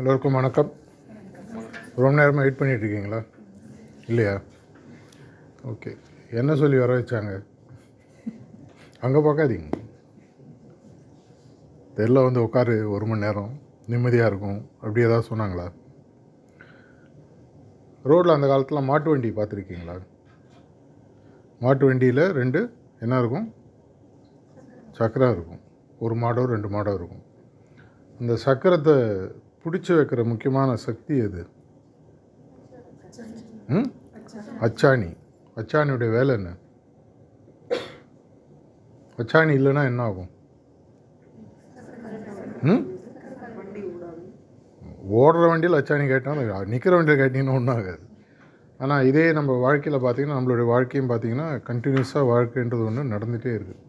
எல்லோருக்கும் வணக்கம். ரொம்ப நேரமாக வெயிட் பண்ணிகிட்ருக்கீங்களா இல்லையா? ஓகே. என்ன சொல்லி வர வச்சாங்க? அங்கே பார்க்காதீங்க. தெருல வந்து உட்காரு ஒரு மணி நேரம். நிம்மதியாக இருக்கும். அப்படி ஏதாவது சொன்னாங்களா? ரோட்டில் அந்த காலத்தில் மாட்டு வண்டி பார்த்துருக்கீங்களா? மாட்டு வண்டியில் ரெண்டு என்ன இருக்கும்? சக்கரம் இருக்கும். ஒரு மாடோ ரெண்டு மாடோ இருக்கும். அந்த சக்கரத்தை பிடிச்சி வைக்கிற முக்கியமான சக்தி எது? ம்? அச்சாணி. அச்சாணியுடைய வேலை என்ன? அச்சாணி இல்லைன்னா என்ன ஆகும்? ம்? ஓடுற வண்டியில் அச்சாணி கேட்டாலும் நிற்கிற வண்டியில் கேட்டிங்கன்னா ஒன்றும் ஆகாது. ஆனால் இதே நம்ம வாழ்க்கையில் பார்த்திங்கன்னா நம்மளுடைய வாழ்க்கையும் பார்த்திங்கன்னா கண்டினியூஸாக வாழ்க்கைன்றது ஒன்று நடந்துகிட்டே இருக்குது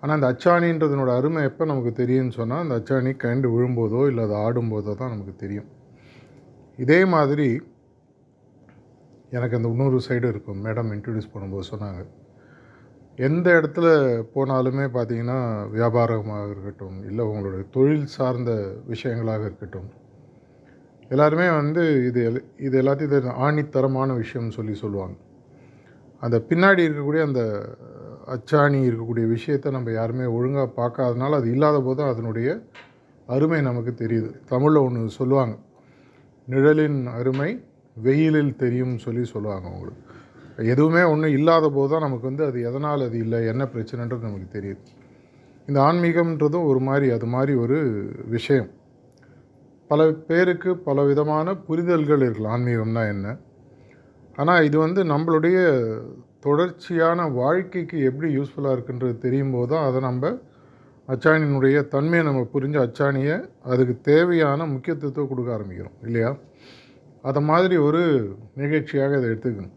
ஆனால் அந்த அச்சாணின்றதுனோட அருமை எப்போ நமக்கு தெரியும்னு சொன்னால் அந்த அச்சாணி கண்டு விழும்போதோ இல்லை அது ஆடும்போதோ தான் நமக்கு தெரியும். இதே மாதிரி எனக்கு அந்த இன்னொரு சைடு இருக்கும். மேடம் இன்ட்ரடியூஸ் பண்ணும்போது சொன்னாங்க. எந்த இடத்துல போனாலுமே பார்த்தீங்கன்னா வியாபாரமாக இருக்கட்டும் இல்லை உங்களுடைய தொழில் சார்ந்த விஷயங்களாக இருக்கட்டும் எல்லாருமே வந்து இது எல்- இது எல்லாத்தையும் இது ஆணித்தரமான விஷயம்னு சொல்லி சொல்லுவாங்க. அந்த பின்னாடி இருக்கக்கூடிய அந்த அச்சாணி இருக்கக்கூடிய விஷயத்தை நம்ம யாருமே ஒழுங்காக பார்க்காதனால அது இல்லாத போது அதனுடைய அருமை நமக்கு தெரியுது. தமிழில் ஒன்று சொல்லுவாங்க நிழலின் அருமை வெயிலில் தெரியும்னு சொல்லி சொல்லுவாங்க அவங்களுக்கு. எதுவுமே ஒன்றும் இல்லாத போது தான் நமக்கு வந்து அது எதனால் அது இல்லை என்ன பிரச்சனைன்றது நமக்கு தெரியுது. இந்த ஆன்மீகம்ன்றதும் ஒரு மாதிரி அது மாதிரி ஒரு விஷயம். பல பேருக்கு பல விதமான புரிதல்கள் இருக்கலாம் ஆன்மீகம்னா என்ன? ஆனால் இது வந்து நம்மளுடைய தொடர்ச்சியான வாழ்க்கைக்கு எப்படி யூஸ்ஃபுல்லாக இருக்குன்றது தெரியும் போது தான் அதை நம்ம அச்சாணியினுடைய தன்மையை நம்ம புரிஞ்சு அச்சாணியை அதுக்கு தேவையான முக்கியத்துவத்தை கொடுக்க ஆரம்பிக்கிறோம் இல்லையா? அதை மாதிரி ஒரு நிகழ்ச்சியாக இதை எடுத்துக்கணும்.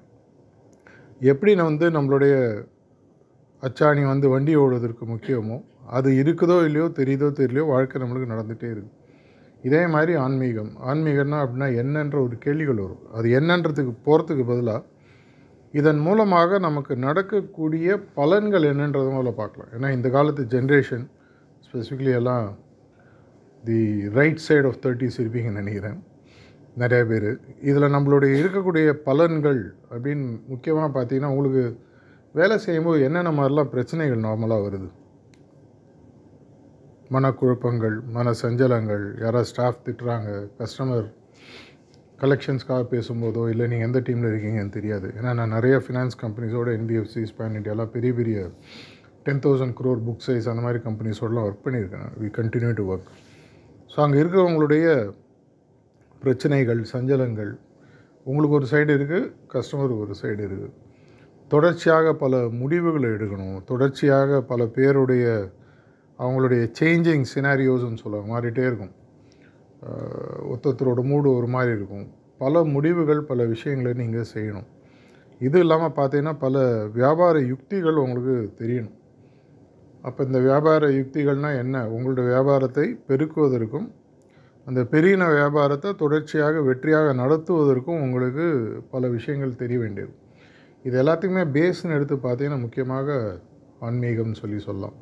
எப்படி நான் வந்து நம்மளுடைய அச்சாணி வந்து வண்டி ஓடுவதற்கு முக்கியமோ அது இருக்குதோ இல்லையோ தெரியுதோ தெரியலையோ வாழ்க்கை நம்மளுக்கு நடந்துகிட்டே இருக்குது இதே மாதிரி ஆன்மீகம். ஆன்மீகம்னா அப்படின்னா என்னன்ற ஒரு கேள்விகள் வரும். அது என்னன்றதுக்கு போகிறதுக்கு பதிலாக இதன் மூலமாக நமக்கு நடக்கக்கூடிய பலன்கள் என்னன்றதை முதல்ல பார்க்கலாம். ஏன்னா இந்த காலத்து ஜென்ரேஷன் ஸ்பெசிஃபிக்லி எல்லாம் the right side of thirties இருப்பீங்கன்னு நினைக்கிறேன். நிறைய பேர். இதில் நம்மளுடைய இருக்கக்கூடிய பலன்கள் அப்படின்னு முக்கியமாக பார்த்தீங்கன்னா உங்களுக்கு வேலை செய்யும்போது என்னென்ன மாதிரிலாம் பிரச்சனைகள் நார்மலாக வருது? மனக்குழப்பங்கள் மன சஞ்சலங்கள் யாராவது ஸ்டாஃப் திட்டுறாங்க கஸ்டமர் கலெக்ஷன்ஸ்க்காக பேசும்போதோ இல்லை நீங்கள் எந்த டீமில் இருக்கீங்கன்னு தெரியாது. ஏன்னா நான் நிறைய ஃபினான்ஸ் கம்பெனிஸோட என்பிஎஃப்சி ஸ்பேன் இண்டியாலாம் பெரிய பெரிய ten thousand crore book size அந்த மாதிரி கம்பெனிஸோடலாம் ஒர்க் பண்ணியிருக்கேன் we continue to work so அங்கே இருக்கிறவங்களுடைய பிரச்சனைகள் சஞ்சலங்கள் உங்களுக்கு ஒரு சைடு இருக்குது கஸ்டமருக்கு ஒரு சைடு இருக்குது தொடர்ச்சியாக பல முடிவுகளை எடுக்கணும். தொடர்ச்சியாக பல பேருடைய அவங்களுடைய சேஞ்சிங் சினாரியோஸ்ன்னு சொல்லுவாங்க. மாறிட்டே இருக்கும். ஒத்தத்தரோட மூடு ஒரு மாதிரி இருக்கும். பல முடிவுகள் பல விஷயங்களை நீங்கள் செய்யணும். இது இல்லாமல் பார்த்தீங்கன்னா பல வியாபார யுக்திகள் உங்களுக்கு தெரியணும். அப்போ இந்த வியாபார யுக்திகள்னால் என்ன? உங்களோட வியாபாரத்தை பெருக்குவதற்கும் அந்த பெரிய வியாபாரத்தை தொடர்ச்சியாக வெற்றியாக நடத்துவதற்கும் உங்களுக்கு பல விஷயங்கள் தெரிய வேண்டியது. இது எல்லாத்துக்குமே பேஸ்ன்னு எடுத்து பார்த்தீங்கன்னா முக்கியமாக ஆன்மீகம்னு சொல்லி சொல்லலாம்.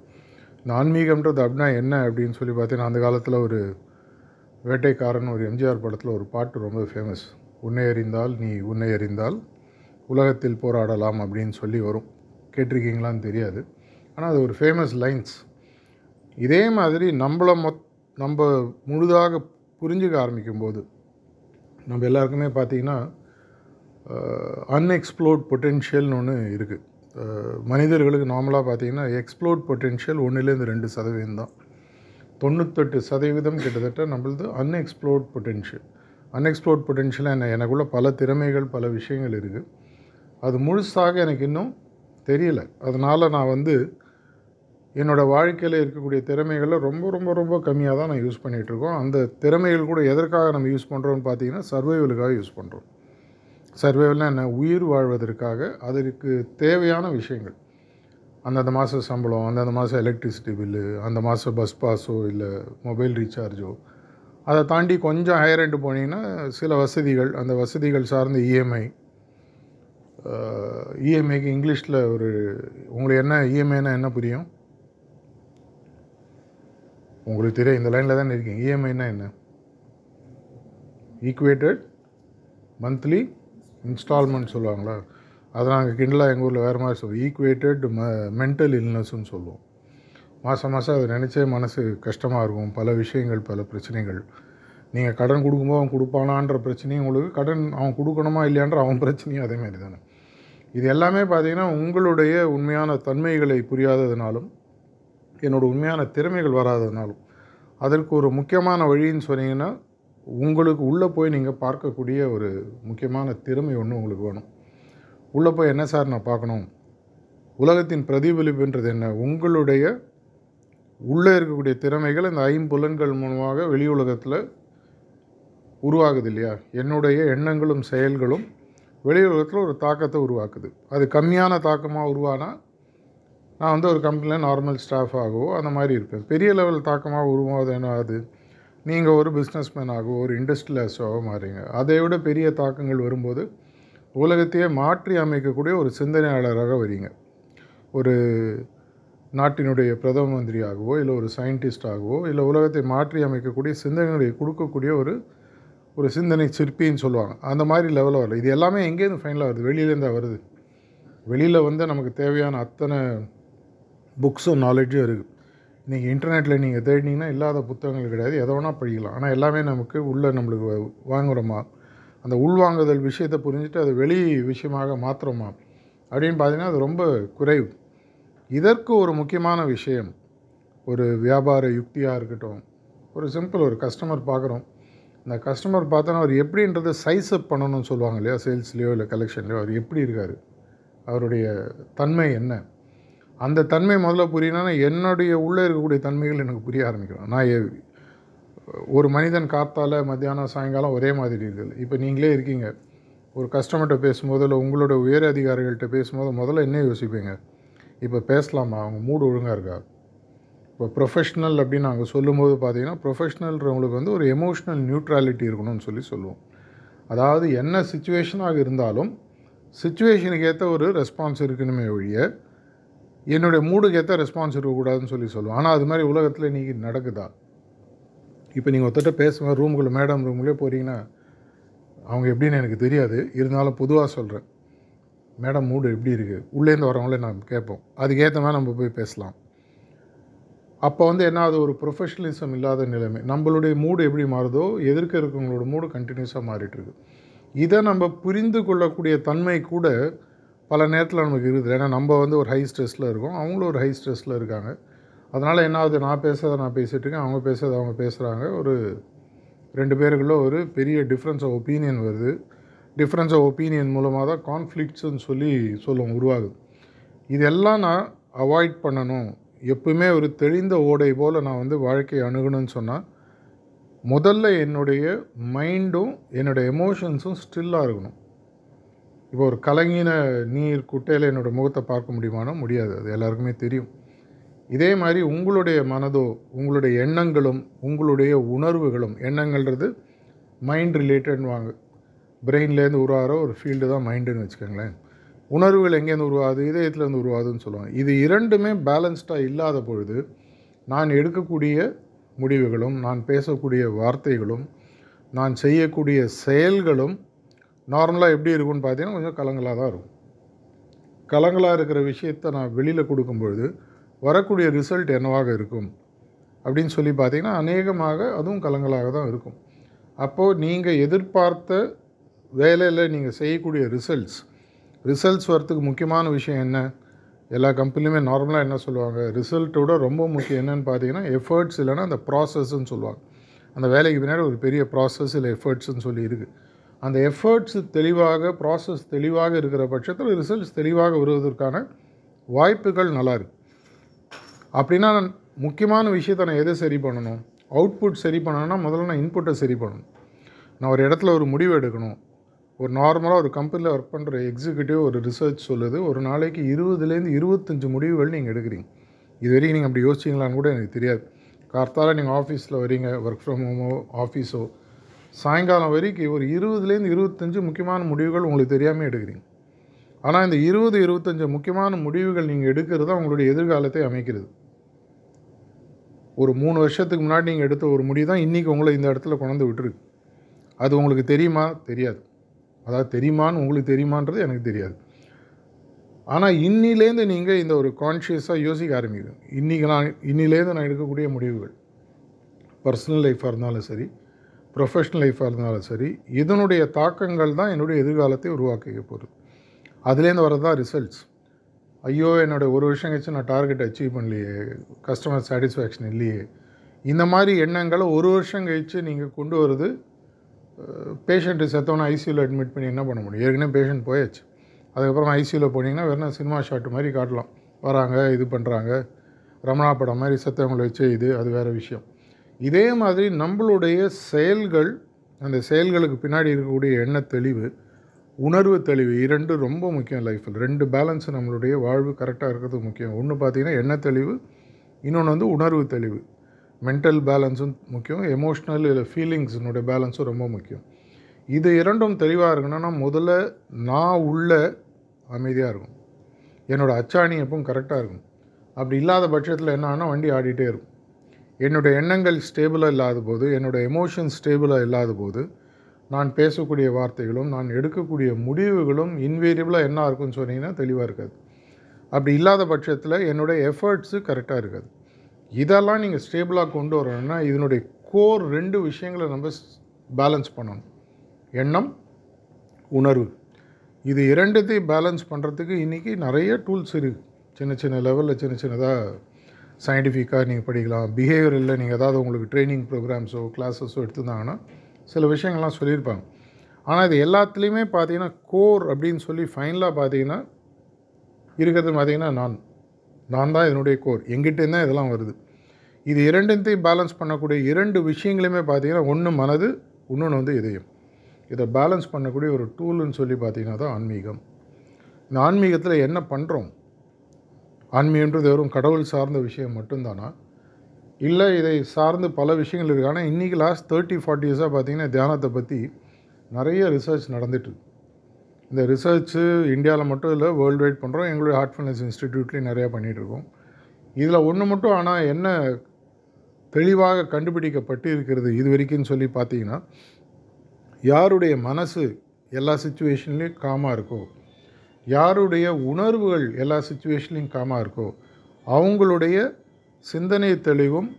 இந்த ஆன்மீகம்ன்றது அப்படின்னா என்ன அப்படின்னு சொல்லி பார்த்தீங்கன்னா அந்த காலத்தில் ஒரு வேட்டைக்காரன் ஒரு எம்ஜிஆர் படத்தில் ஒரு பாட்டு ரொம்ப ஃபேமஸ் உன்னை அறிந்தால் நீ உன்னை அறிந்தால் உலகத்தில் போராடலாம் அப்படின்னு சொல்லி வரும். கேட்டிருக்கீங்களான்னு தெரியாது. ஆனால் அது ஒரு ஃபேமஸ் லைன்ஸ் இதே மாதிரி நம்மளை மொத் நம்ம முழுதாக புரிஞ்சுக்க ஆரம்பிக்கும்போது நம்ம எல்லாருக்குமே பார்த்திங்கன்னா அன்எக்ஸ்ப்ளோர்ட் பொட்டென்ஷியல்னு ஒன்று இருக்குது மனிதர்களுக்கு நார்மலாக பார்த்தீங்கன்னா எக்ஸ்ப்ளோர்ட் பொட்டென்ஷியல் ஒன்றுலேருந்து ரெண்டு சதவீதம் தான். தொண்ணூத்தெட்டு சதவீதம் கிட்டத்தட்ட நம்மளது அன்எக்ஸ்ப்ளோர்ட் பொட்டென்ஷியல் அன்எக்ஸ்ப்ளோர்ட் பொட்டென்ஷியல் என்ன? எனக்குள்ள பல திறமைகள் பல விஷயங்கள் இருக்குது அது முழுசாக எனக்கு இன்னும் தெரியலை. அதனால் நான் வந்து என்னோடய வாழ்க்கையில் இருக்கக்கூடிய திறமைகளை ரொம்ப ரொம்ப ரொம்ப கம்மியாக தான் நான் யூஸ் பண்ணிகிட்ருக்கோம் அந்த திறமைகள் கூட எதற்காக நம்ம யூஸ் பண்ணுறோம்னு பார்த்தீங்கன்னா சர்வைவலுக்காக யூஸ் பண்ணுறோம் சர்வைவல்னால் என்ன? உயிர் வாழ்வதற்காக அதற்கு தேவையான விஷயங்கள். அந்தந்த மாத சம்பளம் அந்தந்த மாதம் எலக்ட்ரிசிட்டி பில்லு அந்த மாதம் பஸ் பாஸோ இல்லை மொபைல் ரீசார்ஜோ அதை தாண்டி கொஞ்சம் ஹையர் எண்டு போனீங்கன்னா சில வசதிகள் அந்த வசதிகள் சார்ந்த இஎம்ஐ இஎம்ஐக்கு இங்கிலீஷில் ஒரு உங்களுக்கு என்ன இஎம்ஐனா என்ன புரியும்? உங்களுக்கு தெரியும் இந்த லைனில் தானே இருக்கீங்க. இஎம்ஐனா என்ன? ஈக்குவேட்டட் மந்த்லி இன்ஸ்டால்மெண்ட் சொல்லுவாங்களா? அதை நாங்கள் கிண்டலாக எங்கள் ஊரில் வேறு மாதிரி சொல்லுவோம். ஈக்குவேட்டட் ம மென்டல் இல்னஸ்ன்னு சொல்லுவோம். மாதம் மாதம் அதை நினச்சே மனசு கஷ்டமாக இருக்கும். பல விஷயங்கள் பல பிரச்சனைகள். நீங்கள் கடன் கொடுக்கும்போது அவன் கொடுப்பானான்ற பிரச்சனையும் உங்களுக்கு கடன் அவன் கொடுக்கணுமா இல்லையான்ற அவன் பிரச்சனையும் அதேமாதிரி தானே. இது எல்லாமே பார்த்தீங்கன்னா உங்களுடைய உண்மையான தன்மைகளை புரியாததுனாலும் என்னோடய உண்மையான திறமைகள் வராததுனாலும் அதற்கு ஒரு முக்கியமான வழின்னு சொன்னீங்கன்னா உங்களுக்கு உள்ளே போய் நீங்கள் பார்க்கக்கூடிய ஒரு முக்கியமான திறமை ஒன்று உங்களுக்கு வேணும். உள்ளே போய் என்ன சார் நான் பார்க்கணும்? உலகத்தின் பிரதிபலிப்புன்றது என்ன? உங்களுடைய உள்ளே இருக்கக்கூடிய திறமைகள் இந்த ஐம்புலன்கள் மூலமாக வெளி உலகத்தில் உருவாகுது இல்லையா என்னுடைய எண்ணங்களும் செயல்களும் வெளி உலகத்தில் ஒரு தாக்கத்தை உருவாக்குது. அது கம்மியான தாக்கமாக உருவானா? நான் வந்து ஒரு கம்பெனியில் நார்மல் ஸ்டாஃப் ஆகவோ அந்த மாதிரி இருப்பேன். பெரிய லெவல் தாக்கமாக உருவாது என்ன ஆகுது நீங்கள் ஒரு பிஸ்னஸ் ஆகவோ ஒரு இண்டஸ்ட்ரியலிஸ்டாகவோ மாறுறீங்க. அதை விட பெரிய தாக்கங்கள் வரும்போது உலகத்தையே மாற்றி அமைக்கக்கூடிய ஒரு சிந்தனையாளராக வரீங்க. ஒரு நாட்டினுடைய பிரதம மந்திரியாகவோ இல்லை ஒரு சயின்டிஸ்டாகவோ இல்லை உலகத்தை மாற்றி அமைக்கக்கூடிய சிந்தனைகளை கொடுக்கக்கூடிய ஒரு ஒரு சிந்தனை சிற்பின்னு சொல்லுவாங்க. அந்த மாதிரி லெவலில் வரல. இது எல்லாமே எங்கேருந்து ஃபைனலாக வருது? வெளியிலேருந்து வருது. வெளியில் வந்து நமக்கு தேவையான அத்தனை புக்ஸும் நாலேஜும் இருக்குது நீங்கள் இன்டர்நெட்டில் நீங்கள் தேடினீங்கன்னா இல்லாத புத்தகங்கள் கிடையாது. எதை வேணால் படிக்கலாம். ஆனால் எல்லாமே நமக்கு உள்ளே நம்மளுக்கு வாங்குகிறோமா அந்த உள்வாங்குதல் விஷயத்தை புரிஞ்சுட்டு அது வெளி விஷயமாக மாற்றுறோமா அப்படின்னு பார்த்தீங்கன்னா அது ரொம்ப குறைவு. இதற்கு ஒரு முக்கியமான விஷயம் ஒரு வியாபார யுக்தியாக இருக்கட்டும் ஒரு சிம்பிள் ஒரு கஸ்டமர் பார்க்குறோம். இந்த கஸ்டமர் பார்த்தோன்னா அவர் எப்படின்றத சைஸ் அப் பண்ணணும்னு சொல்லுவாங்க இல்லையா? சேல்ஸ்லேயோ இல்லை கலெக்ஷன்லையோ அவர் எப்படி இருக்கார்? அவருடைய தன்மை என்ன? அந்த தன்மை முதல்ல புரியணும்னா என்னுடைய உள்ளே இருக்கக்கூடிய தன்மைகள் எனக்கு புரிய ஆரம்பிக்கணும். நான் ஒரு மனிதன் காத்தால் மத்தியானம் சாயங்காலம் ஒரே மாதிரி இருக்குது. இப்போ நீங்களே இருக்கீங்க. ஒரு கஸ்டமர்கிட்ட பேசும்போது இல்லை உங்களோட உயர் அதிகாரிகள்கிட்ட பேசும்போது முதல்ல என்ன யோசிப்பீங்க? இப்போ பேசலாமா? அவங்க மூடு ஒழுங்காக இருக்கா? இப்போ ப்ரொஃபஷ்னல் அப்படின்னு நாங்கள் சொல்லும்போது பார்த்தீங்கன்னா ப்ரொஃபஷ்னல்ன்றவங்களுக்கு வந்து ஒரு எமோஷ்னல் நியூட்ராலிட்டி இருக்கணும்னு சொல்லி சொல்லுவோம். அதாவது என்ன சுச்சுவேஷனாக இருந்தாலும் சுச்சுவேஷனுக்கு ஏற்ற ஒரு ரெஸ்பான்ஸ் இருக்கணுமே ஒழிய என்னுடைய மூடுக்கு ஏற்ற ரெஸ்பான்ஸ் இருக்கக்கூடாதுன்னு சொல்லி சொல்லுவோம். ஆனால் அது மாதிரி உலகத்தில் இன்றைக்கி நடக்குதா? இப்போ நீங்கள் ஒருத்தட்ட பேசுவேன் ரூமுக்குள்ளே மேடம் ரூமுக்குள்ளே போகிறீங்கன்னா அவங்க எப்படின்னு எனக்கு தெரியாது. இருந்தாலும் பொதுவாக சொல்கிறேன் மேடம் மூடு எப்படி இருக்குது உள்ளேருந்து வரவங்களே நான் கேட்போம். அதுக்கேற்ற மாதிரி நம்ம போய் பேசலாம். அப்போ வந்து என்ன அது ஒரு ப்ரொஃபஷனலிசம் இல்லாத நிலைமை. நம்மளுடைய மூடு எப்படி மாறுதோ எதிர்க்க இருக்கவங்களோட மூடு கண்டினியூஸாக மாறிட்டுருக்கு. இதை நம்ம புரிந்து கொள்ளக்கூடிய தன்மை கூட பல நேரத்தில் நமக்கு இருக்குது. ஏன்னா நம்ம வந்து ஒரு ஹை ஸ்ட்ரெஸ்ஸில் இருக்கோம். அவங்களும் ஒரு ஹை ஸ்ட்ரெஸ்ஸில் இருக்காங்க. அதனால் என்ன ஆகுது? நான் பேசுகிறத நான் பேசிகிட்டு இருக்கேன். அவங்க பேசுறதை அவங்க பேசுகிறாங்க ஒரு ரெண்டு பேருக்குள்ளே ஒரு பெரிய டிஃப்ரென்ஸ் ஆஃப் ஒப்பீனியன் வருது. டிஃப்ரென்ஸ் ஆஃப் ஒப்பீனியன் மூலமாக தான் கான்ஃப்ளிக்ட்ஸ்ன்னு சொல்லி சொல்லுவோம் உருவாகுது. இதெல்லாம் நான் அவாய்ட் பண்ணணும். எப்பவுமே ஒரு தெளிந்த ஓடை போல் நான் வந்து வாழ்க்கையை அணுகணும்னு சொன்னால் முதல்ல என்னுடைய மைண்டும் என்னுடைய எமோஷன்ஸும் ஸ்டில்லாக இருக்கணும். இப்போ ஒரு கலங்கின நீர் குட்டையில் என்னோடய முகத்தை பார்க்க முடியுமானா? முடியாது. அது எல்லாருக்குமே தெரியும். இதே மாதிரி உங்களுடைய மனதோ உங்களுடைய எண்ணங்களும் உங்களுடைய உணர்வுகளும் எண்ணங்கள்ன்றது மைண்ட் ரிலேட்டட்னு வாங்க பிரெயின்லேருந்து உருவாகிற ஒரு ஃபீல்டு தான் மைண்டுன்னு வச்சுக்கோங்களேன். உணர்வுகள் எங்கேருந்து உருவாகுது? இதயத்துலேருந்து உருவாகுதுன்னு சொல்லுவாங்க. இது இரண்டுமே பேலன்ஸ்டாக இல்லாத பொழுது நான் எடுக்கக்கூடிய முடிவுகளும் நான் பேசக்கூடிய வார்த்தைகளும் நான் செய்யக்கூடிய செயல்களும் நார்மலாக எப்படி இருக்கும்னு பார்த்தீங்கன்னா கொஞ்சம் கலங்களாக தான் இருக்கும். கலங்களாக இருக்கிற விஷயத்தை நான் வெளியில் கொடுக்கும்பொழுது வரக்கூடிய ரிசல்ட் என்னவாக இருக்கும்? அப்படின்னு சொல்லி பார்த்தீங்கன்னா அநேகமாக அதுவும் கலங்களாக தான் இருக்கும். அப்போது நீங்கள் எதிர்பார்த்த வேலையில் நீங்கள் செய்யக்கூடிய ரிசல்ட்ஸ் ரிசல்ட்ஸ் வரத்துக்கு முக்கியமான விஷயம் என்ன? எல்லா கம்பெனிலுமே நார்மலாக என்ன சொல்லுவாங்க? ரிசல்ட்டோட ரொம்ப முக்கியம் என்னென்னு பார்த்தீங்கன்னா எஃபர்ட்ஸ் இல்லைன்னா அந்த ப்ராசஸ்ன்னு சொல்லுவாங்க. அந்த வேலைக்கு பின்னாடி ஒரு பெரிய ப்ராசஸ் இல்லை எஃபர்ட்ஸ்ன்னு சொல்லி இருக்குது அந்த எஃபர்ட்ஸ் தெளிவாக ப்ராசஸ் தெளிவாக இருக்கிற பட்சத்தில் ரிசல்ட்ஸ் தெளிவாக வருவதற்கான வாய்ப்புகள் நல்லாயிருக்கு அப்படின்னா நான் முக்கியமான விஷயத்தை நான் எதை சரி பண்ணணும்? அவுட்புட் சரி பண்ணணும்னா முதல்ல நான் இன்புட்டை சரி பண்ணணும். நான் ஒரு இடத்துல ஒரு முடிவு எடுக்கணும். ஒரு நார்மலாக ஒரு கம்பெனியில் ஒர்க் பண்ணுற எக்ஸிக்யூட்டிவ் ஒரு ரிசர்ச் சொல்லுது. ஒரு நாளைக்கு இருபதுலேருந்து இருபத்தஞ்சு முடிவுகள் நீங்கள் எடுக்கிறீங்க. இது வரைக்கும் நீங்கள் அப்படி யோசிச்சிங்களான்னு கூட எனக்கு தெரியாது. கார்த்தால நீங்கள் ஆஃபீஸில் வரீங்க ஒர்க் ஃப்ரம் ஹோமோ ஆஃபீஸோ சாயங்காலம் வரைக்கும் ஒரு இருபதுலேருந்து இருபத்தஞ்சி முக்கியமான முடிவுகள் உங்களுக்கு தெரியாமல் எடுக்கிறீங்க. ஆனால் இந்த இருபது இருபத்தஞ்சு முக்கியமான முடிவுகள் நீங்கள் எடுக்கிறது தான் உங்களுடைய எதிர்காலத்தை அமைக்கிறது. ஒரு மூணு வருஷத்துக்கு முன்னாடி நீங்கள் எடுத்த ஒரு முடிவு தான் இன்றைக்கி உங்களை இந்த இடத்துல கொண்டு விட்டுருக்கு. அது உங்களுக்கு தெரியுமா? தெரியாது. அதாவது தெரியுமான்னு உங்களுக்கு தெரியுமான்றது எனக்கு தெரியாது. ஆனால் இன்னிலேருந்து நீங்கள் இந்த ஒரு கான்ஷியஸாக யோசிக்க ஆரம்பிக்கும் இன்றைக்கி நான் இன்னிலேருந்து நான் எடுக்கக்கூடிய முடிவுகள் பர்சனல் லைஃப்பாக இருந்தாலும் சரி ப்ரொஃபஷ்னல் லைஃப்பாக இருந்தாலும் சரி இதனுடைய தாக்கங்கள் தான் என்னுடைய எதிர்காலத்தை உருவாக்க போகிறது அதுலேருந்து வரது தான் ரிசல்ட்ஸ் ஐயோ என்னோடய ஒரு வருஷம் கழிச்சு நான் டார்கெட் அச்சீவ் பண்ணலையே கஸ்டமர் சாட்டிஸ்ஃபேக்ஷன் இல்லையே. இந்த மாதிரி எண்ணங்களை ஒரு வருஷம் கழித்து நீங்கள் கொண்டு வருது பேஷண்ட்டு செத்தவொன்னே ஐசியூவில் அட்மிட் பண்ணி என்ன பண்ண முடியும்? ஏற்கனவே பேஷண்ட் போயாச்சு. அதுக்கப்புறம் ஐசியூவில் போனீங்கன்னா வேறு சினிமா ஷாட் மாதிரி காட்டலாம். வராங்க இது பண்ணுறாங்க ரமணா படம் மாதிரி செத்தவங்களை வச்சு இது அது வேறு விஷயம். இதே மாதிரி நம்மளுடைய செயல்கள் அந்த செயல்களுக்கு பின்னாடி இருக்கக்கூடிய எண்ண தெளிவு உணர்வு தெளிவு இரண்டு ரொம்ப முக்கியம் லைஃப்பில் ரெண்டு பேலன்ஸ் நம்மளுடைய வாழ்வு கரெக்டாக இருக்கிறது முக்கியம். ஒன்று பார்த்தீங்கன்னா எண்ண தெளிவு இன்னொன்று வந்து உணர்வு தெளிவு. மென்டல் பேலன்ஸும் முக்கியம். எமோஷ்னல் இல்லை ஃபீலிங்ஸினுடைய பேலன்ஸும் ரொம்ப முக்கியம். இது இரண்டும் தெளிவாக இருக்கணும்னா முதல்ல நான் உள்ள அமைதியாக இருக்கும். என்னோடய அச்சாணி எப்பவும் கரெக்டாக இருக்கும். அப்படி இல்லாத பட்சத்தில் என்னன்னா வண்டி ஆடிட்டே இருக்கும். என்னுடைய எண்ணங்கள் ஸ்டேபிளாக இல்லாத போது என்னோடய எமோஷன்ஸ் ஸ்டேபிளாக இல்லாத போது நான் பேசக்கூடிய வார்த்தைகளும் நான் எடுக்கக்கூடிய முடிவுகளும் இன்வேரியபிளாக என்ன இருக்குன்னு சொன்னீங்கன்னா தெளிவாக இருக்காது. அப்படி இல்லாத பட்சத்தில் என்னுடைய எஃபர்ட்ஸு கரெக்டாக இருக்காது. இதெல்லாம் நீங்கள் ஸ்டேபிளாக கொண்டு வரணும்னா இதனுடைய கோர் ரெண்டு விஷயங்களை நம்ம பேலன்ஸ் பண்ணணும். எண்ணம் உணர்வு. இது இரண்டுத்தையும் பேலன்ஸ் பண்ணுறதுக்கு இன்றைக்கி நிறைய டூல்ஸ் இருக்குது சின்ன சின்ன லெவலில் சின்ன சின்னதாக சயின்டிஃபிக்காக நீங்கள் படிக்கலாம். பிஹேவியரில் நீங்கள் ஏதாவது உங்களுக்கு ட்ரைனிங் ப்ரோக்ராம்ஸோ கிளாஸஸோ எடுத்துருந்தாங்கன்னா சில விஷயங்கள்லாம் சொல்லியிருப்பாங்க. ஆனால் இது எல்லாத்துலேயுமே பார்த்தீங்கன்னா கோர் அப்படின்னு சொல்லி ஃபைனலாக பார்த்தீங்கன்னா இருக்கிறது பார்த்தீங்கன்னா நான். நான் தான் இதனுடைய கோர் எங்கிட்டேருந்து தான் இதெல்லாம் வருது. இது இரண்டுத்தையும் பேலன்ஸ் பண்ணக்கூடிய இரண்டு விஷயங்களுமே பார்த்தீங்கன்னா ஒன்று மனது இன்னொன்று வந்து இதயம். இதை பேலன்ஸ் பண்ணக்கூடிய ஒரு டூல்னு சொல்லி பார்த்தீங்கன்னா தான் ஆன்மீகம். இந்த ஆன்மீகத்தில் என்ன பண்ணுறோம் ஆன்மீகன்றது வெறும் கடவுள் சார்ந்த விஷயம் மட்டும்தானா? இல்லை இதை சார்ந்து பல விஷயங்கள் இருக்குது ஆனால் இன்றைக்கி லாஸ்ட் தேர்ட்டி ஃபார்ட்டி இயர்ஸாக பார்த்தீங்கன்னா தியானத்தை பற்றி நிறைய ரிசர்ச் நடந்துட்டு இந்த ரிசர்ச்சு இந்தியாவில் மட்டும் இல்லை வேர்ல்டு வைட் பண்ணுறோம் எங்களுடைய ஹார்ட் ஃபிட்னஸ் இன்ஸ்டிடியூட்லேயும் நிறையா பண்ணிகிட்ருக்கோம் இதில் ஒன்று மட்டும் ஆனால் என்ன தெளிவாக கண்டுபிடிக்கப்பட்டு இருக்கிறது இது வரைக்கும் சொல்லி பார்த்தீங்கன்னா யாருடைய மனசு எல்லா சுச்சுவேஷன்லேயும் காமாக இருக்கோ யாருடைய உணர்வுகள் எல்லா சுச்சுவேஷன்லேயும் காமாக இருக்கோ அவங்களுடைய சிந்தனை தெளிவும்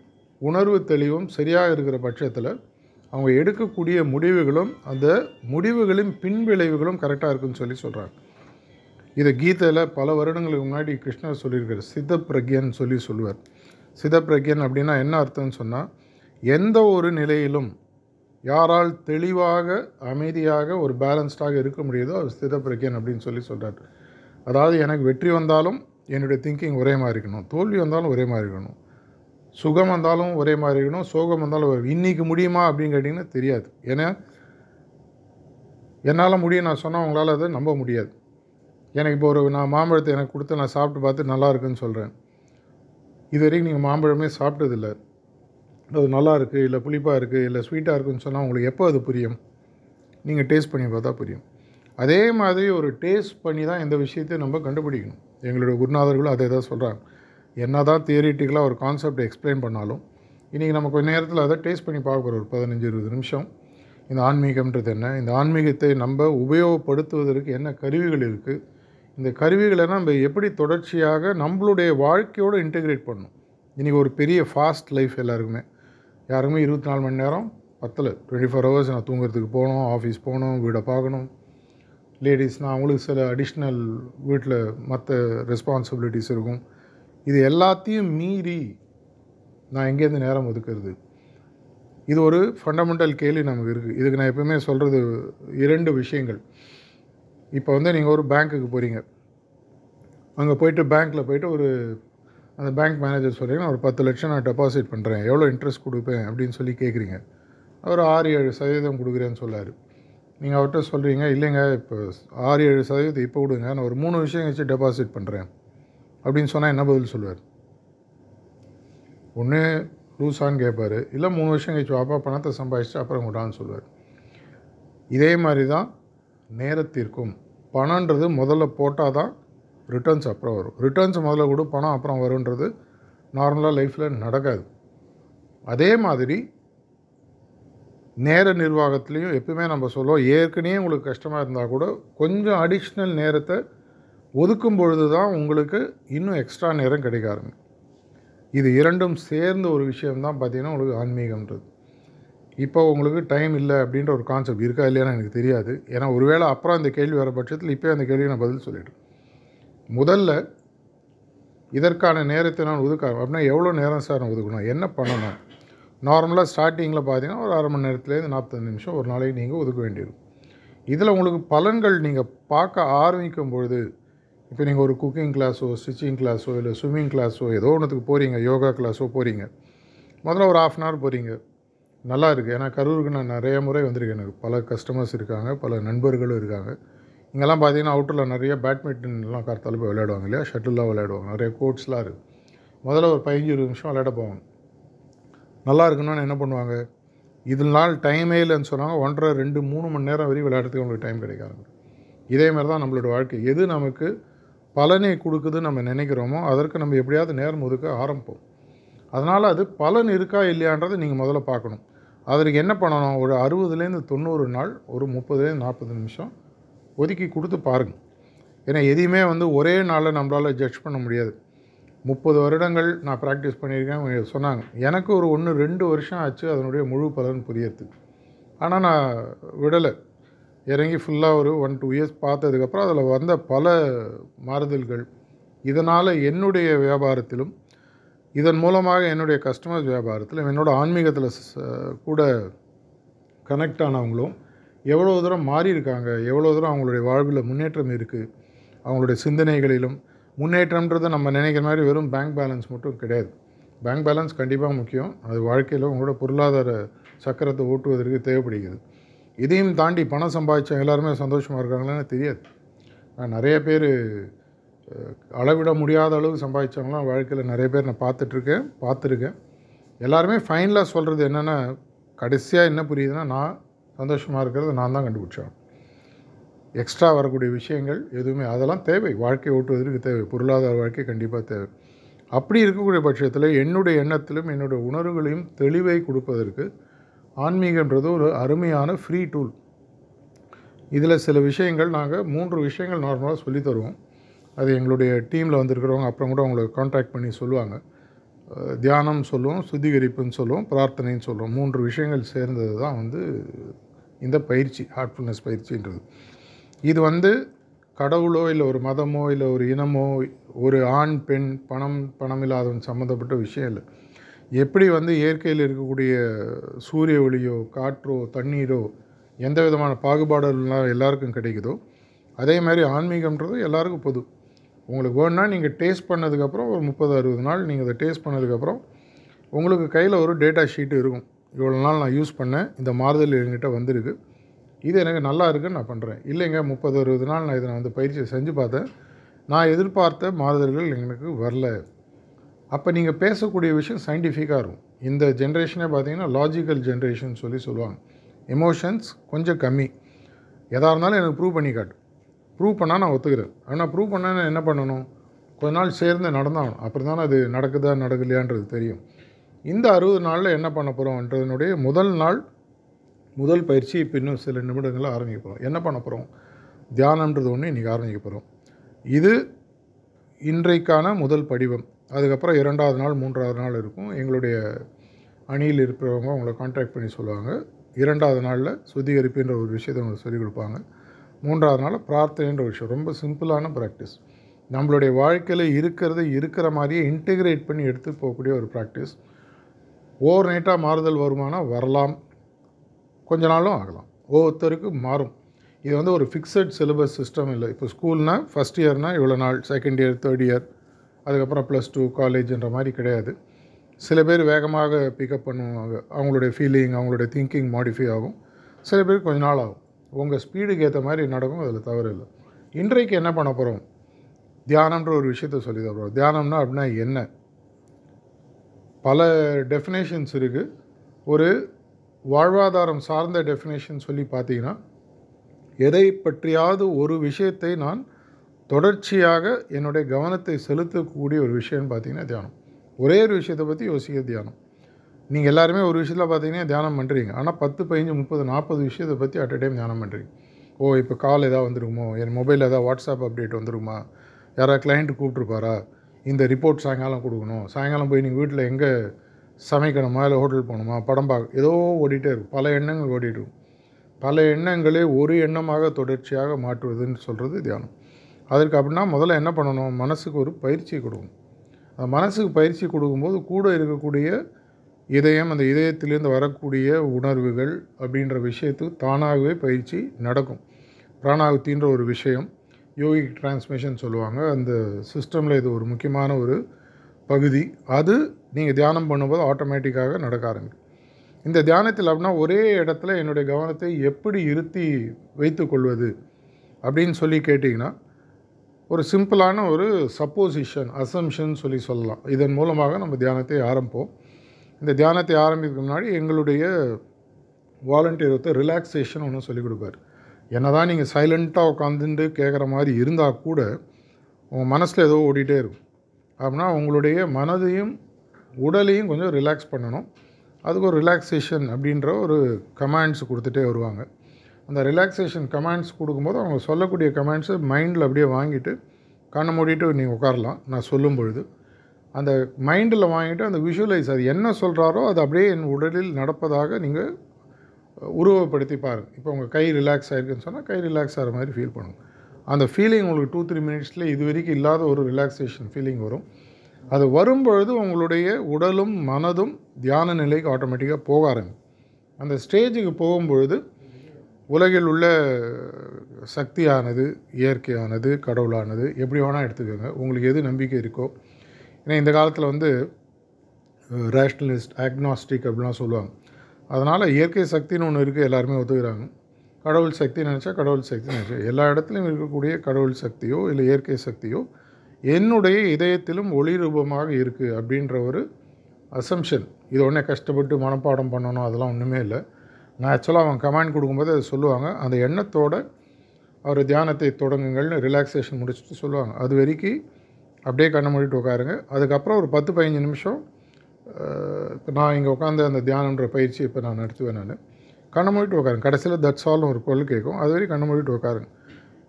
உணர்வு தெளிவும் சரியாக இருக்கிற பட்சத்தில் அவங்க எடுக்கக்கூடிய முடிவுகளும் அந்த முடிவுகளின் பின்விளைவுகளும் கரெக்டாக இருக்குன்னு சொல்லி சொல்கிறாங்க இதை கீதையில் பல வருடங்களுக்கு முன்னாடி கிருஷ்ணர் சொல்லியிருக்கார். சித்த பிரக்யன் சொல்லி சொல்லுவார். சித பிரக்யன் அப்படின்னா என்ன அர்த்தம்னு சொன்னால் எந்த ஒரு நிலையிலும் யாரால் தெளிவாக அமைதியாக ஒரு பேலன்ஸ்டாக இருக்க முடியுதோ அவர் ஸ்தித பிரக்யன் அப்படின்னு சொல்லி சொல்கிறார் அதாவது எனக்கு வெற்றி வந்தாலும் என்னுடைய திங்கிங் ஒரே மாதிரி இருக்கணும். தோல்வி வந்தாலும் ஒரே மாதிரி இருக்கணும். சுகம் வந்தாலும் ஒரே மாதிரி இருக்கணும். சோகம் வந்தாலும் இன்றைக்கி முடியுமா அப்படின்னு கேட்டிங்கன்னா தெரியாது. ஏன்னா என்னால் முடியும் நான் சொன்னால் உங்களால் அதை நம்ப முடியாது. எனக்கு இப்போ ஒரு நான் மாம்பழத்தை எனக்கு கொடுத்து நான் சாப்பிட்டு பார்த்து நல்லா இருக்குன்னு சொல்கிறேன் இது வரைக்கும் நீங்கள் மாம்பழமே சாப்பிட்டதில்லை. அது நல்லா இருக்குது இல்லை புளிப்பாக இருக்குது இல்லை ஸ்வீட்டாக இருக்குன்னு சொன்னால் உங்களுக்கு எப்போ அது புரியும்? நீங்கள் டேஸ்ட் பண்ணி பார்த்தா புரியும். அதே மாதிரி ஒரு டேஸ்ட் பண்ணி தான் இந்த விஷயத்தை நம்ம கண்டுபிடிக்கணும். எங்களுடைய குருநாதர்களும் அதே தான் சொல்கிறாங்க என்ன தான் தியரிட்டிக்கலாக ஒரு கான்செப்ட் எக்ஸ்பிளைன் பண்ணாலும் இன்றைக்கி நம்ம கொஞ்ச நேரத்தில் அதை டேஸ்ட் பண்ணி பார்க்க போகிறோம் ஒரு பதினஞ்சு இருபது நிமிஷம். இந்த ஆன்மீகம்ன்றது என்ன? இந்த ஆன்மீகத்தை நம்ம உபயோகப்படுத்துவதற்கு என்ன கருவிகள் இருக்குது இந்த கருவிகளை நம்ம எப்படி தொடர்ச்சியாக நம்மளுடைய வாழ்க்கையோடு இன்டெகிரேட் பண்ணணும்? இன்றைக்கி ஒரு பெரிய ஃபாஸ்ட் லைஃப் எல்லாருக்குமே. யாருக்குமே இருபத்தி நாலு மணி நேரம் பத்தில். டுவெண்ட்டி ஃபோர் ஹவர்ஸ் நான் தூங்குறதுக்கு போகணும் ஆஃபீஸ் போகணும் வீடை பார்க்கணும். லேடிஸ்னால் அவங்களுக்கு சில அடிஷ்னல் வீட்டில் மற்ற ரெஸ்பான்சிபிலிட்டிஸ் இருக்கும். இது எல்லாத்தையும் மீறி நான் எங்கேருந்து நேரம் ஒதுக்குறது? இது ஒரு ஃபண்டமெண்டல் கேள்வி நமக்கு இருக்குது இதுக்கு நான் எப்பவுமே சொல்கிறது இரண்டு விஷயங்கள். இப்போ வந்து நீங்கள் ஒரு பேங்க்குக்கு போகிறீங்க அங்கே போயிட்டு பேங்க்கில் போயிட்டு ஒரு அந்த பேங்க் மேனேஜர் சொல்கிறீங்கன்னா ஒரு பத்து லட்சம் நான் டெபாசிட் பண்ணுறேன் எவ்வளோ இன்ட்ரெஸ்ட் கொடுப்பேன் அப்படின்னு சொல்லி கேட்குறீங்க அவர் ஆறு ஏழு சதவீதம் கொடுக்குறேன்னு சொல்லார். நீங்கள் அவர்கிட்ட சொல்கிறீங்க இல்லைங்க இப்போ ஆறு ஏழு சதவீதம் இப்போ கொடுங்க நான் ஒரு மூணு விஷயம் வச்சு டெபாசிட் பண்ணுறேன் அப்படின்னு சொன்னால் என்ன பதில் சொல்லுவார்? ஒன்று லூஸான்னு கேட்பார் இல்லை மூணு வருஷம் கழிச்சு வாப்பா பணத்தை சம்பாதிச்சுட்டு அப்புறம் விடான்னு சொல்லுவார். இதே மாதிரி தான் நேரத்திற்கும் பணன்றது முதல்ல போட்டால் தான் ரிட்டர்ன்ஸ் அப்புறம் வரும். ரிட்டர்ன்ஸ் முதல்ல கொடு பணம் அப்புறம் வருன்றது நார்மலாக லைஃப்பில் நடக்காது. அதே மாதிரி நேர நிர்வாகத்துலேயும் எப்பவுமே நம்ம சொல்லுவோம் ஏற்கனவே உங்களுக்கு கஷ்டமாக இருந்தால் கூட கொஞ்சம் அடிஷ்னல் நேரத்தை ஒதுக்கும் பொழுது தான் உங்களுக்கு இன்னும் எக்ஸ்ட்ரா நேரம் கிடைக்க ஆரம்பிக்கும். இது இரண்டும் சேர்ந்த ஒரு விஷயம்தான் பார்த்தீங்கன்னா உங்களுக்கு ஆன்மீகம்ன்றது. இப்போ உங்களுக்கு டைம் இல்லை அப்படின்ற ஒரு கான்செப்ட் இருக்கா இல்லையான்னு எனக்கு தெரியாது. ஏன்னா ஒருவேளை அப்புறம் அந்த கேள்வி வர பட்சத்தில் இப்போ அந்த கேள்வியை நான் பதில் சொல்லிடுறேன். முதல்ல இதற்கான நேரத்தை நான் ஒதுக்க அப்படின்னா எவ்வளோ நேரம் சார் நான் ஒதுக்கணும்? என்ன பண்ணணும்? நார்மலாக ஸ்டார்டிங்கில் பார்த்தீங்கன்னா ஒரு அரை மணி நேரத்துலேருந்து நாற்பத்தஞ்சு நிமிஷம் ஒரு நாளைக்கு நீங்கள் ஒதுக்க வேண்டியிருக்கும் இதில் உங்களுக்கு பலன்கள் நீங்கள் பார்க்க ஆரம்பிக்கும் பொழுது இப்போ நீங்கள் ஒரு குக்கிங் கிளாஸோ ஸ்டிச்சிங் கிளாஸோ இல்லை ஸ்விம்மிங் கிளாஸோ ஏதோ ஒன்றுத்துக்கு போகிறீங்க யோகா கிளாஸோ போகிறீங்க. முதல்ல ஒரு ஆஃப் அன் ஹவர் போகிறீங்க. நல்லா இருக்குது. ஏன்னா கரூருக்கு நான் நிறைய முறை வந்திருக்கேன். எனக்கு பல கஸ்டமர்ஸ் இருக்காங்க பல நண்பர்களும் இருக்காங்க. இங்கெல்லாம் பார்த்தீங்கன்னா அவுட்டரில் நிறைய பேட்மிண்டன்லாம் கார்த்தால போய் விளையாடுவாங்க இல்லையா? ஷட்டில்லாம் விளையாடுவாங்க. நிறைய கோர்ட்ஸ்லாம் இருக்குது. முதல்ல ஒரு பதினஞ்சு இருபது நிமிஷம் விளையாட போவாங்க. நல்லா இருக்கணும்னு என்ன பண்ணுவாங்க? இதில் நாள் டைமே இல்லைன்னு சொன்னாங்க. ஒன்றரை ரெண்டு மூணு மணி நேரம் வரையும் விளையாடுறதுக்கு உங்களுக்கு டைம் கிடைக்காதுங்க இதே மாதிரி தான் நம்மளோட வாழ்க்கை. எது நமக்கு பலனை கொடுக்குதுன்னு நம்ம நினைக்கிறோமோ அதற்கு நம்ம எப்படியாவது நேரம் ஒதுக்க ஆரம்பிப்போம். அதனால் அது பலன் இருக்கா இல்லையான்றதை நீங்கள் முதல்ல பார்க்கணும். அதற்கு என்ன பண்ணணும்? ஒரு அறுபதுலேருந்து தொண்ணூறு நாள் ஒரு முப்பதுலேருந்து நாற்பது நிமிஷம் ஒதுக்கி கொடுத்து பாருங்கள் ஏன்னா எதையுமே வந்து ஒரே நாளில் நம்மளால் ஜட்ஜ் பண்ண முடியாது. முப்பது வருடங்கள் நான் ப்ராக்டிஸ் பண்ணியிருக்கேன் சொன்னாங்க. எனக்கு ஒரு ஒன்று ரெண்டு வருஷம் ஆச்சு அதனுடைய முழு பலன் புரியறதுக்கு. ஆனால் நான் விடலை. இறங்கி ஃபுல்லாக ஒரு ஒன் டூ இயர்ஸ் பார்த்ததுக்கப்புறம் அதில் வந்த பல மாறுதல்கள் இதனால் என்னுடைய வியாபாரத்திலும் இதன் மூலமாக என்னுடைய கஸ்டமர்ஸ் வியாபாரத்திலும் என்னோட ஆன்மீகத்தில் கூட கனெக்ட் ஆனவங்களும் எவ்வளோ தூரம் மாறி இருக்காங்க எவ்வளோ தூரம் அவங்களுடைய வாழ்வில் முன்னேற்றம் இருக்குது அவங்களுடைய சிந்தனைகளிலும் முன்னேற்றம்ன்றது நம்ம நினைக்கிற மாதிரி வெறும் பேங்க் பேலன்ஸ் மட்டும் கிடையாது. பேங்க் பேலன்ஸ் கண்டிப்பாக முக்கியம். அது வாழ்க்கையில் உங்களோட பொருளாதார சக்கரத்தை ஓட்டுவதற்கு தேவைப்படுகிறது. இதையும் தாண்டி பணம் சம்பாதிச்சா எல்லாருமே சந்தோஷமாக இருக்காங்களான்னு தெரியாது. நான் நிறைய பேர் அளவிட முடியாத அளவுக்கு சம்பாதிச்சவங்களாம் வாழ்க்கையில் நிறைய பேர் நான் பார்த்துட்ருக்கேன் பார்த்துருக்கேன். எல்லாருமே ஃபைனலாக சொல்கிறது என்னென்னா கடைசியாக என்ன புரியுதுன்னா நான் சந்தோஷமாக இருக்கிறது நான் தான் கண்டுபிடிச்சேன். எக்ஸ்ட்ரா வரக்கூடிய விஷயங்கள் எதுவுமே அதெல்லாம் தேவை. வாழ்க்கை ஓட்டுவதற்கு தேவை. பொருளாதார வாழ்க்கை கண்டிப்பாக தேவை. அப்படி இருக்கக்கூடிய பட்சத்தில் என்னுடைய எண்ணத்திலும் என்னுடைய உணர்வுகளையும் தெளிவை கொடுப்பதற்கு ஆன்மீகன்றது ஒரு அருமையான ஃப்ரீ டூல் இதில் சில விஷயங்கள் நாங்கள் மூன்று விஷயங்கள் நார்மலாக சொல்லி தருவோம். அது எங்களுடைய டீமில் வந்திருக்கிறவங்க அப்புறம் கூட அவங்களை காண்டாக்ட் பண்ணி சொல்லுவாங்க. தியானம் சொல்லுவோம் சுத்திகரிப்புன்னு சொல்லுவோம் பிரார்த்தனைன்னு சொல்லுவோம். மூன்று விஷயங்கள் சேர்ந்தது தான் வந்து இந்த பயிற்சி ஹார்ட்ஃபுல்னஸ் பயிற்சின்றது. இது வந்து கடவுளோ இல்லை ஒரு மதமோ இல்லை ஒரு இனமோ ஒரு ஆண் பெண் பணம் பணம் இல்லாதவன் சம்மந்தப்பட்ட விஷயம் இல்லை. எப்படி வந்து இயற்கையில் இருக்கக்கூடிய சூரிய ஒளியோ காற்றோ தண்ணீரோ எந்த விதமான பாகுபாடுலாம் எல்லாருக்கும் கிடைக்குதோ அதே மாதிரி ஆன்மீகம்ன்றது எல்லாருக்கும் பொது. உங்களுக்கு வேணுன்னா நீங்கள் டேஸ்ட் பண்ணதுக்கப்புறம் ஒரு முப்பது அறுபது நாள் நீங்கள் அதை டேஸ்ட் பண்ணதுக்கப்புறம் உங்களுக்கு கையில் ஒரு டேட்டா ஷீட்டு இருக்கும். இவ்வளோ நாள் நான் யூஸ் பண்ணேன் இந்த மாறுதல் என்கிட்ட வந்திருக்கு. இது எனக்கு நல்லா இருக்குன்னு நான் பண்ணுறேன் இல்லைங்க முப்பது அறுபது நாள் நான் இதை நான் வந்து பயிற்சி செஞ்சு பார்த்தேன். நான் எதிர்பார்த்த மாறுதல்கள் எனக்கு வரல. அப்போ நீங்கள் பேசக்கூடிய விஷயம் சயின்டிஃபிக்காக இருக்கும். இந்த ஜென்ரேஷனே பார்த்தீங்கன்னா லாஜிக்கல் ஜென்ரேஷன் சொல்லி சொல்லுவாங்க. எமோஷன்ஸ் கொஞ்சம் கம்மி. எதாக இருந்தாலும் எனக்கு ப்ரூவ் பண்ணி காட்டு. ப்ரூவ் பண்ணால் நான் ஒத்துக்கிறேன். ஆனால் ப்ரூவ் பண்ணால் என்ன பண்ணணும்? கொஞ்ச நாள் சேர்ந்து நடந்தாகணும். அப்புறம் தானே அது நடக்குதா நடக்கலையான்றது தெரியும். இந்த அறுபது நாளில் என்ன பண்ண போகிறோம்ன்றதுனுடைய முதல் நாள் முதல் பயிற்சி இப்போ இன்னும் சில நிமிடங்களில் ஆரம்பிக்க போகிறோம் என்ன பண்ண போகிறோம் தியானன்றது ஒன்று இன்றைக்கி ஆரம்பிக்க போகிறோம் இது இன்றைக்கான முதல் படிவம். அதுக்கப்புறம் இரண்டாவது நாள் மூன்றாவது நாள் இருக்கும். எங்களுடைய அணியில் இருக்கிறவங்க அவங்கள காண்டாக்ட் பண்ணி சொல்லுவாங்க. இரண்டாவது நாளில் சுத்திகரிப்புன்ற ஒரு விஷயத்தை அவங்களுக்கு சொல்லிக் கொடுப்பாங்க. மூன்றாவது நாள் பிரார்த்தனைன்ற ஒரு விஷயம். ரொம்ப சிம்பிளான ப்ராக்டிஸ் நம்மளுடைய வாழ்க்கையில் இருக்கிறத இருக்கிற மாதிரியே இன்டிகிரேட் பண்ணி எடுத்து போகக்கூடிய ஒரு ப்ராக்டிஸ் ஓவர் நைட்டாக மாறுதல் வருமானம் வரலாம். கொஞ்ச நாளும் ஆகலாம். ஒவ்வொருத்தருக்கும் மாறும். இது வந்து ஒரு ஃபிக்ஸட் சிலபஸ் சிஸ்டம் இல்லை. இப்போ ஸ்கூல்னால் ஃபஸ்ட் இயர்னால் இவ்வளோ நாள் செகண்ட் இயர் தேர்ட் இயர் அதுக்கப்புறம் ப்ளஸ் டூ காலேஜ்ன்ற மாதிரி கிடையாது. சில பேர் வேகமாக பிக்கப் பண்ணுவாங்க. அவங்களுடைய ஃபீலிங் அவங்களுடைய திங்கிங் மாடிஃபை ஆகும். சில பேர் கொஞ்ச நாள் ஆகும். உங்கள் ஸ்பீடுக்கு ஏற்ற மாதிரி நடக்கும் அதில் தவறு இல்லை. இன்றைக்கு என்ன பண்ண போகிறோம் தியானம்ன்ற ஒரு விஷயத்த சொல்லி தருவோம் தியானம்னா அப்படின்னா என்ன? பல டெஃபினேஷன்ஸ் இருக்குது ஒரு வாழ்வாதாரம் சார்ந்த டெஃபினேஷன் சொல்லி பார்த்தீங்கன்னா எதை பற்றியாவது ஒரு விஷயத்தை நான் தொடர்ச்சியாக என்னுடைய கவனத்தை செலுத்தக்கூடிய ஒரு விஷயம்னு பார்த்தீங்கன்னா தியானம். ஒரே ஒரு விஷயத்தை பற்றி யோசிக்க தியானம். நீங்கள் எல்லாருமே ஒரு விஷயத்தில் பார்த்தீங்கன்னா தியானம் பண்ணுறீங்க ஆனால் பத்து பதினஞ்சு முப்பது நாற்பது விஷயத்தை பற்றி அட் அ டைம் தியானம் பண்ணுறீங்க ஓ இப்போ கால் எதாவது வந்துருக்குமோ? என் மொபைலில் ஏதாவது வாட்ஸ்அப் அப்டேட் வந்துருக்குமா? யாராவது கிளைண்ட்டு கூப்பிட்ருப்பாரா இந்த ரிப்போர்ட் சாயங்காலம் கொடுக்கணும். சாயங்காலம் போய் நீங்கள் வீட்டில் எங்கே சமைக்கணுமா இல்லை ஹோட்டல் போகணுமா? படம் பார்க்க ஏதோ ஓடிட்டே இருக்கும். பல எண்ணங்கள் ஓடிட்டு இருக்கும். பல எண்ணங்களே ஒரு எண்ணமாக தொடர்ச்சியாக மாற்றுவதுன்னு சொல்கிறது தியானம். அதற்கு அப்படின்னா முதல்ல என்ன பண்ணணும்? மனசுக்கு ஒரு பயிற்சி கொடுக்கணும். அந்த மனசுக்கு பயிற்சி கொடுக்கும்போது கூட இருக்கக்கூடிய இதயம் அந்த இதயத்திலேருந்து வரக்கூடிய உணர்வுகள் அப்படின்ற விஷயத்துக்கு தானாகவே பயிற்சி நடக்கும். பிராணாகுத்தின்ற ஒரு விஷயம் யோகிக் டிரான்ஸ்மிஷன் சொல்லுவாங்க. அந்த சிஸ்டமில் இது ஒரு முக்கியமான ஒரு பகுதி. அது நீங்கள் தியானம் பண்ணும்போது ஆட்டோமேட்டிக்காக நடக்க ஆரம்பிக்கும். இந்த தியானத்தில் அப்படின்னா ஒரே இடத்துல என்னுடைய கவனத்தை எப்படி இருத்தி வைத்து கொள்வது அப்படின்னு சொல்லி கேட்டிங்கன்னா ஒரு சிம்பிளான ஒரு சப்போசிஷன் அசம்ஷன் சொல்லி சொல்லலாம். இதன் மூலமாக நம்ம தியானத்தை ஆரம்பிப்போம். இந்த தியானத்தை ஆரம்பிக்கிறதுக்கு முன்னாடி எங்களுடைய வாலண்டியர் ஒருத்தர் ரிலாக்ஸேஷன் ஒன்று சொல்லிக் கொடுப்பார். என்ன தான் நீங்கள் சைலண்ட்டாக உட்காந்துட்டு கேட்குற மாதிரி இருந்தால் கூட உங்கள் மனசில் ஏதோ ஓடிட்டே இருக்கும். அப்படின்னா உங்களுடைய மனதையும் உடலையும் கொஞ்சம் ரிலாக்ஸ் பண்ணணும். அதுக்கு ஒரு ரிலாக்ஸேஷன் அப்படின்ற ஒரு கமாண்ட்ஸ் கொடுத்துட்டே வருவாங்க. அந்த ரிலாக்ஸேஷன் கமாண்ட்ஸ் கொடுக்கும்போது அவங்க சொல்லக்கூடிய கமாண்ட்ஸை மைண்டில் அப்படியே வாங்கிட்டு கண்ணை மூடிட்டு நீங்கள் உட்காரலாம் நான் சொல்லும் பொழுது. அந்த மைண்டில் வாங்கிட்டு அந்த விஷுவலைஸ் அது என்ன சொல்கிறாரோ அது அப்படியே என் உடலில் நடப்பதாக நீங்கள் உருவப்படுத்தி பாருங்கள் இப்போ உங்கள் கை ரிலாக்ஸ் ஆகிருக்குன்னு சொன்னால் கை ரிலாக்ஸ் ஆகிற மாதிரி ஃபீல் பண்ணுங்க. அந்த ஃபீலிங் உங்களுக்கு டூ த்ரீ மினிட்ஸில் இது வரைக்கும் இல்லாத ஒரு ரிலாக்ஸேஷன் ஃபீலிங் வரும். அது வரும்பொழுது உங்களுடைய உடலும் மனதும் தியான நிலைக்கு ஆட்டோமேட்டிக்காக போக ஆரம்பிக்கும். அந்த ஸ்டேஜுக்கு போகும்பொழுது உலகில் உள்ள சக்தியானது இயற்கையானது கடவுளானது எப்படி வேணால் எடுத்துக்கோங்க உங்களுக்கு எது நம்பிக்கை இருக்கோ. ஏன்னா இந்த காலத்தில் வந்து ரேஷ்னலிஸ்ட் ஆக்னாஸ்டிக் அப்படிலாம் சொல்லுவாங்க. அதனால் இயற்கை சக்தின்னு ஒன்று இருக்குது எல்லாருமே ஒத்துக்கிறாங்க. கடவுள் சக்தி நினச்சா கடவுள் சக்தி நினச்சா. எல்லா இடத்துலையும் இருக்கக்கூடிய கடவுள் சக்தியோ இல்லை இயற்கை சக்தியோ என்னுடைய இதயத்திலும் ஒளி ரூபமாக இருக்குது அப்படின்ற ஒரு அசம்ஷன் இது ஒன்றே கஷ்டப்பட்டு மனப்பாடம் பண்ணணும் அதெல்லாம் ஒன்றுமே இல்லை. நான் ஆக்சுவலாக அவங்க கமாண்ட் கொடுக்கும்போது அதை சொல்லுவாங்க. அந்த எண்ணத்தோட அவர் தியானத்தை தொடங்குங்கள்னு ரிலாக்ஸேஷன் முடிச்சுட்டு சொல்லுவாங்க. அது வரைக்கும் அப்படியே கண்ணை மூடிட்டு உட்காருங்க. அதுக்கப்புறம் ஒரு பத்து பதினஞ்சு நிமிஷம் இப்போ நான் இங்கே உட்காந்து அந்த தியானன்ற பயிற்சி இப்போ நான் நடத்துவேன் நான். கண்ணை மூடிட்டு உட்காருங்க. கடைசியில் தட்ஸ் ஆல்னு ஒரு குரல் கேட்கும் அது வரைக்கும் கண்ணை மூடிட்டு உட்காருங்க.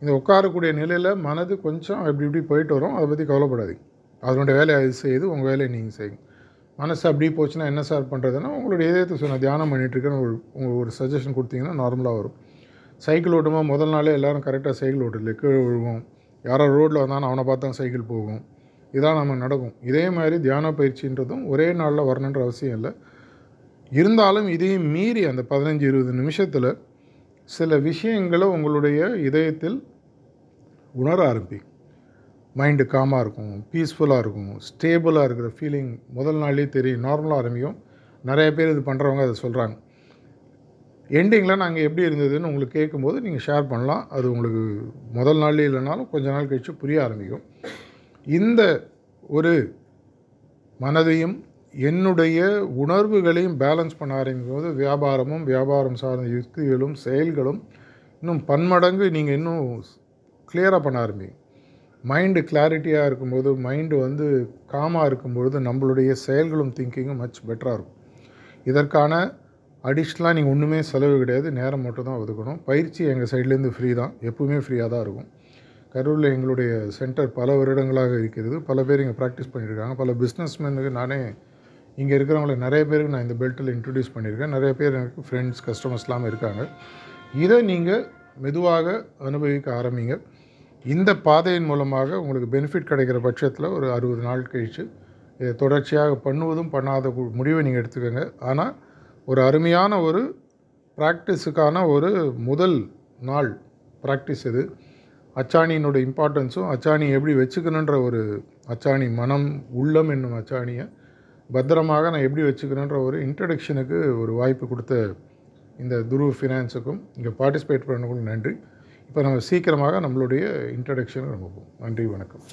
இந்த உட்காரக்கூடிய நிலையில் மனது கொஞ்சம் அப்படி இப்படி போயிட்டு வரும். அதை பற்றி கவலைப்படாதீங்க. அதனுடைய வேலையை அது செய்யுது உங்கள் வேலையை நீங்கள் செய்யுங்க. மனசு அப்படி போச்சுன்னா என்ன சார் பண்ணுறதுன்னா உங்களுடைய இதயத்தை சொன்ன தியானம் பண்ணிகிட்ருக்கேன்னு ஒரு உங்கள் ஒரு சஜஷன் கொடுத்தீங்கன்னா நார்மலாக வரும். சைக்கிள் ஓட்டுமா முதல் நாளே எல்லோரும் கரெக்டாக சைக்கிள் ஓட்டல கீழே விழுவோம். யாரோ ரோட்டில் வந்தாலும் அவனை பார்த்தா சைக்கிள் போகும். இதான் நம்ம நடக்கும். இதே மாதிரி தியான பயிற்சின்றதும் ஒரே நாளில் வரணுன்ற அவசியம் இல்லை. இருந்தாலும் இதையும் மீறி அந்த பதினஞ்சு இருபது நிமிஷத்தில் சில விஷயங்களை உங்களுடைய இதயத்தில் உணர ஆரம்பிக்கும். மைண்டு காமாக இருக்கும் பீஸ்ஃபுல்லாக இருக்கும் ஸ்டேபிளாக இருக்கிற ஃபீலிங் முதல் நாள்லேயே தெரியும் நார்மலாக ஆரம்பிக்கும். நிறைய பேர் இது பண்ணுறவங்க அதை சொல்கிறாங்க எண்டிங்கில் நாங்கள் எப்படி இருந்ததுன்னு உங்களுக்கு கேட்கும்போது நீங்கள் ஷேர் பண்ணலாம். அது உங்களுக்கு முதல் நாள்லேயே இல்லைனாலும் கொஞ்ச நாள் கழித்து புரிய ஆரம்பிக்கும். இந்த ஒரு மனதையும் என்னுடைய உணர்வுகளையும் பேலன்ஸ் பண்ண ஆரம்பிக்கும் போது வியாபாரமும் வியாபாரம் சார்ந்த யுக்திகளும் செயல்களும் இன்னும் பன்மடங்கு நீங்கள் இன்னும் கிளியராக பண்ண ஆரம்பிங்க. மைண்டு கிளாரிட்டியாக இருக்கும்போது மைண்டு வந்து காமாக இருக்கும்பொழுது நம்மளுடைய செயல்களும் திங்கிங்கும் மச் பெட்டராக இருக்கும். இதற்கான அடிஷ்னலாக நீங்கள் ஒன்றுமே செலவு கிடையாது. நேரம் மட்டும் தான் ஒதுக்கணும். பயிற்சி எங்கள் சைட்லேருந்து ஃப்ரீ தான். எப்பவுமே ஃப்ரீயாக தான் இருக்கும். கரூரில் எங்களுடைய சென்டர் பல வருடங்களாக இருக்கிறது. பல பேர் இங்கே ப்ராக்டிஸ் பண்ணியிருக்காங்க பல பிஸ்னஸ்மேனுக்கு நானே இங்கே இருக்கிறவங்களுக்கு நிறைய பேருக்கு நான் இந்த பெல்ட்டில் இன்ட்ரடியூஸ் பண்ணியிருக்கேன். நிறைய பேர் எனக்கு ஃப்ரெண்ட்ஸ் கஸ்டமர்ஸ்லாம் இருக்காங்க. இதை நீங்கள் மெதுவாக அனுபவிக்க ஆரம்பிங்க. இந்த பாதையின் மூலமாக உங்களுக்கு பெனிஃபிட் கிடைக்கிற பட்சத்தில் ஒரு அறுபது நாள் கழித்து இதை தொடர்ச்சியாக பண்ணுவதும் பண்ணாத முடிவை நீங்கள் எடுத்துக்கோங்க. ஆனால் ஒரு அருமையான ஒரு ப்ராக்டிஸுக்கான ஒரு முதல் நாள் ப்ராக்டிஸ் இது. அச்சாணியினோட இம்பார்ட்டன்ஸும் அச்சாணி எப்படி வச்சுக்கணுன்ற ஒரு அச்சாணி மனம் உள்ளம் என்னும் அச்சாணியை பத்திரமாக நான் எப்படி வச்சுக்கணுன்ற ஒரு இன்ட்ரடக்ஷனுக்கு ஒரு வாய்ப்பு கொடுத்த இந்த துரு ஃபினான்ஸுக்கும் இங்கே பார்ட்டிசிபேட் பண்ணவங்களுக்கும் நன்றி. இப்போ நம்ம சீக்கிரமாக நம்மளுடைய இன்ட்ரடக்ஷனுக்கு நம்ம போவோம். நன்றி வணக்கம்.